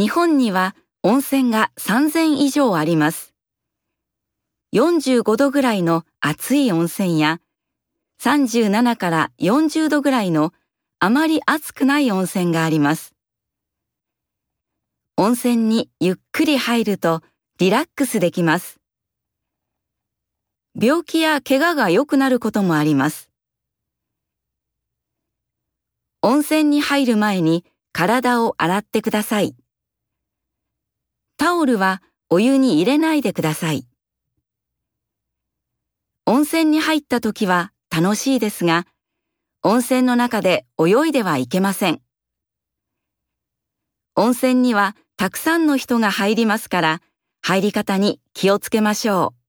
日本には温泉が3000以上あります。45度ぐらいの熱い温泉や37から40度ぐらいのあまり熱くない温泉があります。温泉にゆっくり入るとリラックスできます。病気や怪我が良くなることもあります。温泉に入る前に体を洗ってください。タオルはお湯に入れないでください。温泉に入った時は楽しいですが、温泉の中で泳いではいけません。温泉にはたくさんの人が入りますから、入り方に気をつけましょう。